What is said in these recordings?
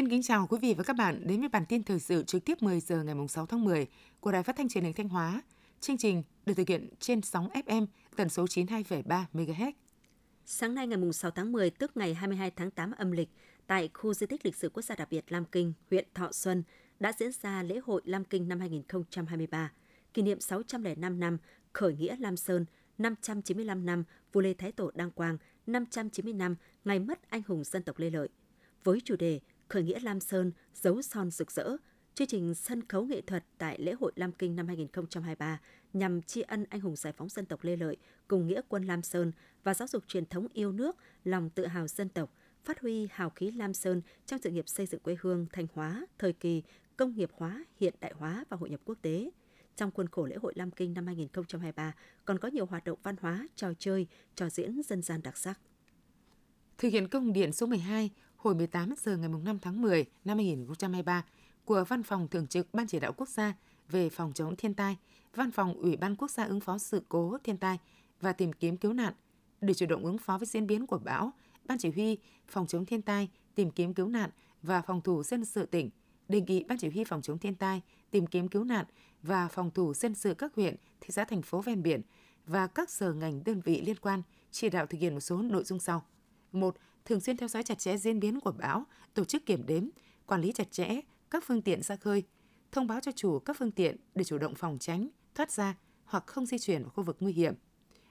Xin kính chào quý vị và các bạn đến với bản tin thời sự trực tiếp 10 giờ ngày 6 tháng 10 của Đài Phát thanh Truyền hình Thanh Hóa. Chương trình được thực hiện trên sóng FM tần số 92,3 MHz. Sáng nay ngày 6 tháng 10 tức ngày 22 tháng 8 âm lịch, tại khu di tích lịch sử quốc gia đặc biệt Lam Kinh, huyện Thọ Xuân đã diễn ra lễ hội Lam Kinh năm 2023, kỷ niệm 605 năm khởi nghĩa Lam Sơn, 595 năm vua Lê Thái Tổ đăng quang, 590 năm ngày mất anh hùng dân tộc Lê Lợi. Với chủ đề Khởi nghĩa Lam Sơn, dấu son rực rỡ, chương trình sân khấu nghệ thuật tại lễ hội Lam Kinh năm 2023 nhằm tri ân anh hùng giải phóng dân tộc Lê Lợi cùng nghĩa quân Lam Sơn và giáo dục truyền thống yêu nước, lòng tự hào dân tộc, phát huy hào khí Lam Sơn trong sự nghiệp xây dựng quê hương Thanh Hóa thời kỳ công nghiệp hóa, hiện đại hóa và hội nhập quốc tế. Trong khuôn khổ lễ hội Lam Kinh năm 2023 còn có nhiều hoạt động văn hóa, trò chơi, trò diễn dân gian đặc sắc. Thực hiện công điện số 12 hồi 18 giờ ngày 5 tháng 10 năm 2023 của Văn phòng Thường trực Ban Chỉ đạo Quốc gia về phòng chống thiên tai, Văn phòng Ủy ban Quốc gia ứng phó sự cố thiên tai và tìm kiếm cứu nạn để chủ động ứng phó với diễn biến của bão, Ban Chỉ huy phòng chống thiên tai, tìm kiếm cứu nạn và phòng thủ dân sự tỉnh đề nghị Ban Chỉ huy phòng chống thiên tai, tìm kiếm cứu nạn và phòng thủ dân sự các huyện, thị xã thành phố ven biển và các sở ngành đơn vị liên quan chỉ đạo thực hiện một số nội dung sau một Thường xuyên theo dõi chặt chẽ diễn biến của bão, tổ chức kiểm đếm, quản lý chặt chẽ các phương tiện ra khơi, thông báo cho chủ các phương tiện để chủ động phòng tránh, thoát ra hoặc không di chuyển vào khu vực nguy hiểm.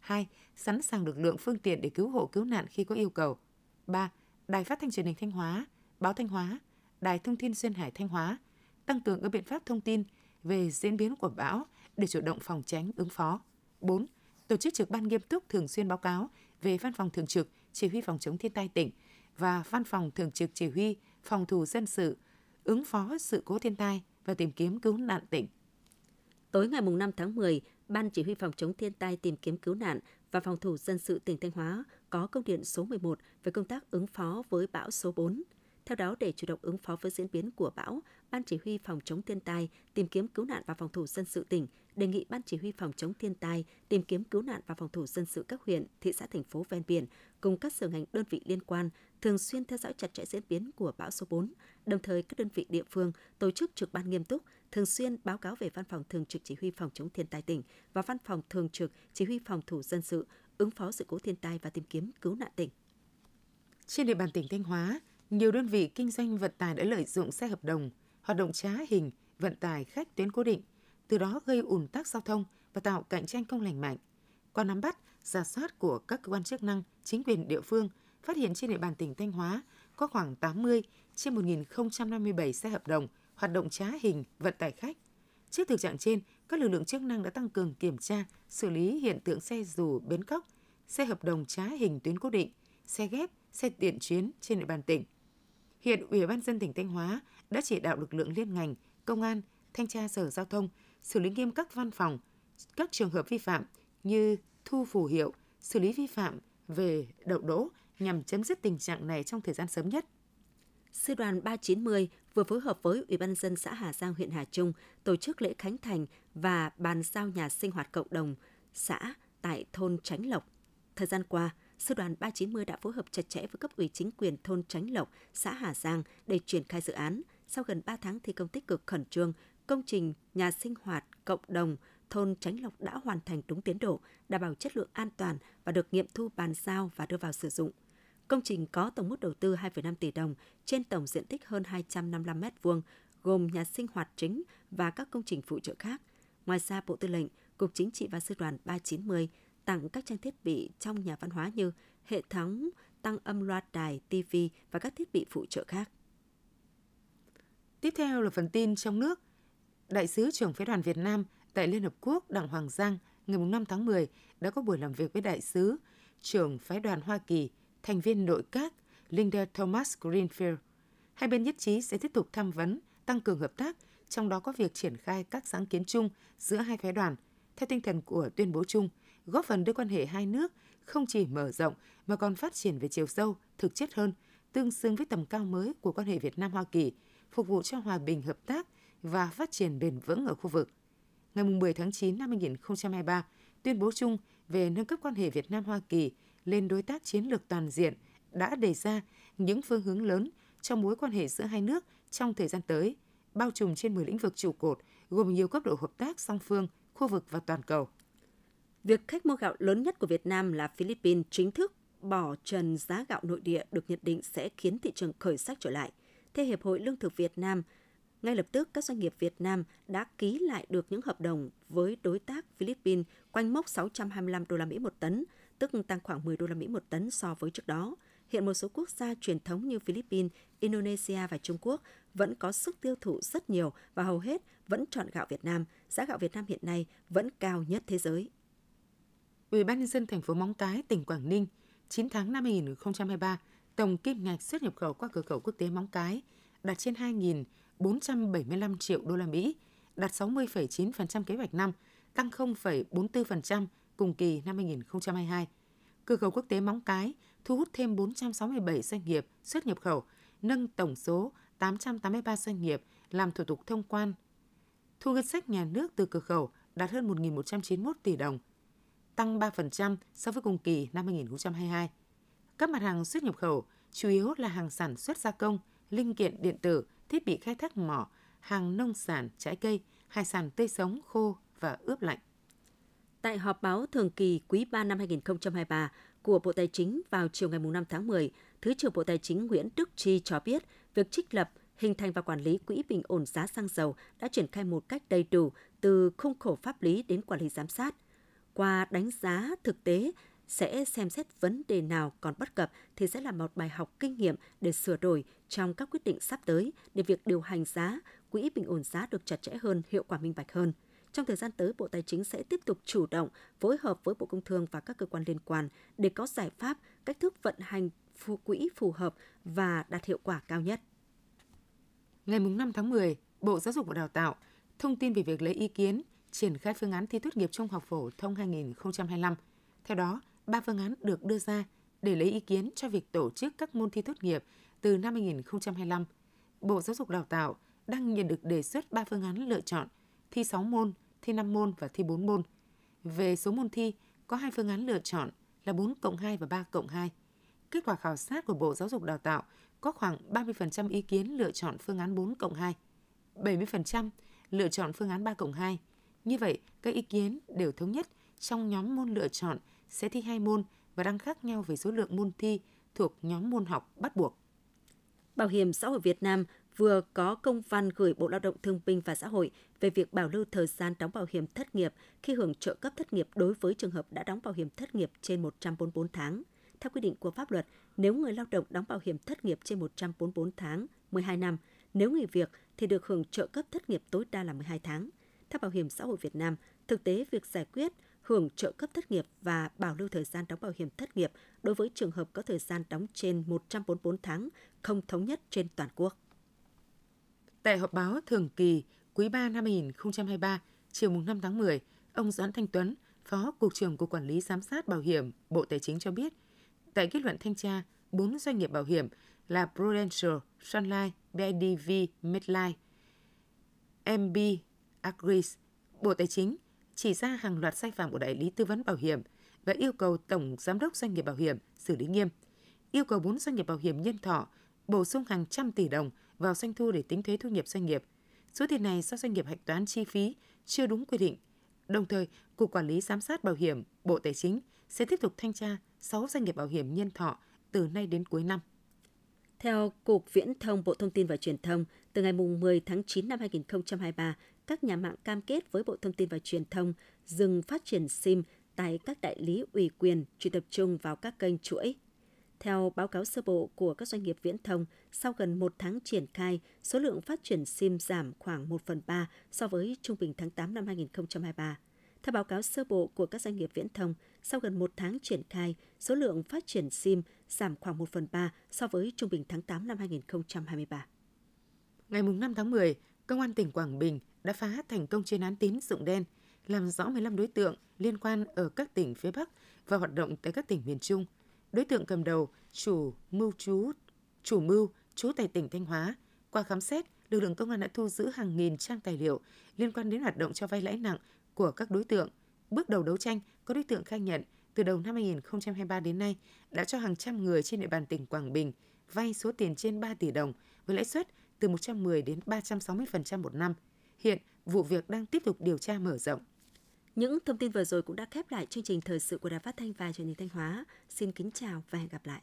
2. Sẵn sàng lực lượng phương tiện để cứu hộ cứu nạn khi có yêu cầu. 3. Đài phát thanh truyền hình Thanh Hóa, báo Thanh Hóa, Đài thông tin Xuyên Hải Thanh Hóa tăng cường các biện pháp thông tin về diễn biến của bão để chủ động phòng tránh ứng phó. 4. Tổ chức trực ban nghiêm túc thường xuyên báo cáo về Văn phòng Thường trực chỉ huy phòng chống thiên tai tỉnh và Văn phòng Thường trực Chỉ huy phòng thủ dân sự ứng phó sự cố thiên tai và tìm kiếm cứu nạn tỉnh. Tối ngày 5 tháng 10, Ban Chỉ huy phòng chống thiên tai tìm kiếm cứu nạn và phòng thủ dân sự tỉnh Thanh Hóa có công điện số 11 về công tác ứng phó với bão số 4. Theo đó, để chủ động ứng phó với diễn biến của bão, Ban Chỉ huy phòng chống thiên tai, tìm kiếm cứu nạn và phòng thủ dân sự tỉnh đề nghị Ban Chỉ huy phòng chống thiên tai, tìm kiếm cứu nạn và phòng thủ dân sự các huyện, thị xã thành phố ven biển cùng các sở ngành đơn vị liên quan thường xuyên theo dõi chặt chẽ diễn biến của bão số 4, đồng thời các đơn vị địa phương tổ chức trực ban nghiêm túc, thường xuyên báo cáo về Văn phòng Thường trực Chỉ huy phòng chống thiên tai tỉnh và Văn phòng Thường trực Chỉ huy phòng thủ dân sự ứng phó sự cố thiên tai và tìm kiếm cứu nạn tỉnh. Trên địa bàn tỉnh Thanh Hóa, nhiều đơn vị kinh doanh vận tải đã lợi dụng xe hợp đồng, hoạt động trá hình, vận tải khách tuyến cố định, từ đó gây ủn tắc giao thông và tạo cạnh tranh không lành mạnh. Qua nắm bắt, giả soát của các cơ quan chức năng, chính quyền địa phương phát hiện trên địa bàn tỉnh Thanh Hóa có khoảng 80 trên 1.057 xe hợp đồng hoạt động trá hình vận tải khách. Trước thực trạng trên, các lực lượng chức năng đã tăng cường kiểm tra, xử lý hiện tượng xe dù bến cóc, xe hợp đồng trá hình tuyến cố định, xe ghép, xe tiện chuyến trên địa bàn tỉnh. Hiện Ủy ban dân tỉnh Thanh Hóa đã chỉ đạo lực lượng liên ngành, công an, thanh tra sở giao thông xử lý nghiêm các văn phòng, các trường hợp vi phạm như thu phù hiệu, xử lý vi phạm về đậu đỗ nhằm chấm dứt tình trạng này trong thời gian sớm nhất. Sư đoàn 390 vừa phối hợp với Ủy ban dân xã Hà Giang huyện Hà Trung tổ chức lễ khánh thành và bàn giao nhà sinh hoạt cộng đồng xã tại thôn Tránh Lộc. Thời gian qua, Sư đoàn 390 đã phối hợp chặt chẽ với cấp ủy chính quyền thôn Tránh Lộc, xã Hà Giang để triển khai dự án. Sau gần 3 tháng thi công tích cực khẩn trương, công trình nhà sinh hoạt cộng đồng thôn Tránh Lộc đã hoàn thành đúng tiến độ, đảm bảo chất lượng an toàn và được nghiệm thu bàn giao và đưa vào sử dụng. Công trình có tổng mức đầu tư 2,5 tỷ đồng trên tổng diện tích hơn 255 m2, gồm nhà sinh hoạt chính và các công trình phụ trợ khác. Ngoài ra, Bộ Tư lệnh, Cục Chính trị và Sư đoàn 390 tặng các trang thiết bị trong nhà văn hóa như hệ thống tăng âm loa đài, TV và các thiết bị phụ trợ khác. Tiếp theo là phần tin trong nước. Đại sứ trưởng phái đoàn Việt Nam tại Liên Hợp Quốc Đặng Hoàng Giang ngày 5 tháng 10 đã có buổi làm việc với đại sứ trưởng phái đoàn Hoa Kỳ, thành viên nội các Linda Thomas Greenfield. Hai bên nhất trí sẽ tiếp tục tham vấn, tăng cường hợp tác, trong đó có việc triển khai các sáng kiến chung giữa hai phái đoàn, theo tinh thần của tuyên bố chung, góp phần đưa quan hệ hai nước không chỉ mở rộng mà còn phát triển về chiều sâu, thực chất hơn, tương xứng với tầm cao mới của quan hệ Việt Nam-Hoa Kỳ, phục vụ cho hòa bình hợp tác và phát triển bền vững ở khu vực. Ngày 10 tháng 9 năm 2023, tuyên bố chung về nâng cấp quan hệ Việt Nam-Hoa Kỳ lên đối tác chiến lược toàn diện đã đề ra những phương hướng lớn trong mối quan hệ giữa hai nước trong thời gian tới, bao trùm trên 10 lĩnh vực trụ cột, gồm nhiều cấp độ hợp tác song phương, khu vực và toàn cầu. Việc khách mua gạo lớn nhất của Việt Nam là Philippines chính thức bỏ trần giá gạo nội địa được nhận định sẽ khiến thị trường khởi sắc trở lại. Theo Hiệp hội Lương thực Việt Nam, ngay lập tức các doanh nghiệp Việt Nam đã ký lại được những hợp đồng với đối tác Philippines quanh mốc 625 đô la Mỹ một tấn, tức tăng khoảng 10 đô la Mỹ một tấn so với trước đó. Hiện một số quốc gia truyền thống như Philippines, Indonesia và Trung Quốc vẫn có sức tiêu thụ rất nhiều và hầu hết vẫn chọn gạo Việt Nam. Giá gạo Việt Nam hiện nay vẫn cao nhất thế giới. Ủy ban nhân dân thành phố Móng Cái, tỉnh Quảng Ninh, 9 tháng năm 2023, tổng kim ngạch xuất nhập khẩu qua cửa khẩu quốc tế Móng Cái đạt trên 2.475 triệu đô la Mỹ, đạt 60,9% kế hoạch năm, tăng 0,44% cùng kỳ năm 2022. Cửa khẩu quốc tế Móng Cái thu hút thêm 467 doanh nghiệp xuất nhập khẩu, nâng tổng số 883 doanh nghiệp làm thủ tục thông quan. Thu ngân sách nhà nước từ cửa khẩu đạt hơn 1.191 tỷ đồng, tăng 3% so với cùng kỳ năm 2022. Các mặt hàng xuất nhập khẩu chủ yếu là hàng sản xuất gia công, linh kiện điện tử, thiết bị khai thác mỏ, hàng nông sản, trái cây, hải sản tươi sống, khô và ướp lạnh. Tại họp báo thường kỳ quý 3 năm 2023 của Bộ Tài chính vào chiều ngày 5 tháng 10, Thứ trưởng Bộ Tài chính Nguyễn Đức Chi cho biết việc trích lập, hình thành và quản lý quỹ bình ổn giá xăng dầu đã triển khai một cách đầy đủ từ khung khổ pháp lý đến quản lý giám sát. Qua đánh giá thực tế, sẽ xem xét vấn đề nào còn bất cập thì sẽ là một bài học kinh nghiệm để sửa đổi trong các quyết định sắp tới để việc điều hành giá, quỹ bình ổn giá được chặt chẽ hơn, hiệu quả minh bạch hơn. Trong thời gian tới, Bộ Tài chính sẽ tiếp tục chủ động phối hợp với Bộ Công Thương và các cơ quan liên quan để có giải pháp, cách thức vận hành phù quỹ phù hợp và đạt hiệu quả cao nhất. Ngày 5 tháng 10, Bộ Giáo dục và Đào tạo thông tin về việc lấy ý kiến triển khai phương án thi tốt nghiệp trung học phổ thông 2025. Theo đó, ba phương án được đưa ra để lấy ý kiến cho việc tổ chức các môn thi tốt nghiệp từ năm 2025. Bộ Giáo dục Đào tạo đang nhận được đề xuất ba phương án lựa chọn thi 6 môn, thi 5 môn và thi 4 môn. Về số môn thi, có hai phương án lựa chọn là 4 cộng 2 và 3 cộng 2. Kết quả khảo sát của Bộ Giáo dục Đào tạo có khoảng 30% ý kiến lựa chọn phương án 4 cộng 2, 70% lựa chọn phương án 3 cộng 2. Như vậy, các ý kiến đều thống nhất trong nhóm môn lựa chọn sẽ thi hai môn và đang khác nhau về số lượng môn thi thuộc nhóm môn học bắt buộc. Bảo hiểm xã hội Việt Nam vừa có công văn gửi Bộ Lao động Thương binh và Xã hội về việc bảo lưu thời gian đóng bảo hiểm thất nghiệp khi hưởng trợ cấp thất nghiệp đối với trường hợp đã đóng bảo hiểm thất nghiệp trên 144 tháng. Theo quy định của pháp luật, nếu người lao động đóng bảo hiểm thất nghiệp trên 144 tháng, 12 năm, nếu nghỉ việc thì được hưởng trợ cấp thất nghiệp tối đa là 12 tháng. Theo Bảo hiểm xã hội Việt Nam, thực tế việc giải quyết hưởng trợ cấp thất nghiệp và bảo lưu thời gian đóng bảo hiểm thất nghiệp đối với trường hợp có thời gian đóng trên 144 tháng không thống nhất trên toàn quốc. Tại họp báo thường kỳ quý 3 năm 2023, chiều 5 tháng 10, ông Doãn Thanh Tuấn, Phó Cục trưởng Cục Quản lý Giám sát Bảo hiểm Bộ Tài chính cho biết, tại kết luận thanh tra, bốn doanh nghiệp bảo hiểm là Prudential, Sun Life, BIDV, Medlife, MB, Agris, Bộ Tài chính chỉ ra hàng loạt sai phạm của đại lý tư vấn bảo hiểm và yêu cầu Tổng Giám đốc Doanh nghiệp Bảo hiểm xử lý nghiêm. Yêu cầu bốn doanh nghiệp bảo hiểm nhân thọ bổ sung hàng trăm tỷ đồng vào doanh thu để tính thuế thu nhập doanh nghiệp. Số tiền này do doanh nghiệp hạch toán chi phí chưa đúng quy định. Đồng thời, Cục Quản lý Giám sát Bảo hiểm, Bộ Tài chính sẽ tiếp tục thanh tra 6 doanh nghiệp bảo hiểm nhân thọ từ nay đến cuối năm. Theo Cục Viễn thông Bộ Thông tin và Truyền thông, từ ngày 10 tháng 9 năm 2023, các nhà mạng cam kết với Bộ Thông tin và Truyền thông dừng phát triển SIM tại các đại lý ủy quyền chỉ tập trung vào các kênh chuỗi. Theo báo cáo sơ bộ của các doanh nghiệp viễn thông, sau gần một tháng triển khai, số lượng phát triển SIM giảm khoảng 1 phần 3 so với trung bình tháng 8 năm 2023. Theo báo cáo sơ bộ của các doanh nghiệp viễn thông, sau gần một tháng triển khai, số lượng phát triển SIM giảm khoảng 1 phần 3 so với trung bình tháng 8 năm 2023. Ngày 5 tháng 10, Công an tỉnh Quảng Bình đã phá thành công chuyên án tín dụng đen, làm rõ 15 đối tượng liên quan ở các tỉnh phía Bắc và hoạt động tại các tỉnh miền Trung. Đối tượng cầm đầu, chủ mưu chú, chủ mưu chú tại tỉnh Thanh Hóa. Qua khám xét, lực lượng công an đã thu giữ hàng nghìn trang tài liệu liên quan đến hoạt động cho vay lãi nặng của các đối tượng. Bước đầu đấu tranh, có đối tượng khai nhận từ đầu năm 2023 đến nay đã cho hàng trăm người trên địa bàn tỉnh Quảng Bình vay số tiền trên 3 tỷ đồng với lãi suất từ 110 đến 360% một năm. Hiện, vụ việc đang tiếp tục điều tra mở rộng. Những thông tin vừa rồi cũng đã khép lại chương trình thời sự của Đài Phát thanh và Truyền hình Thanh Hóa. Xin kính chào và hẹn gặp lại.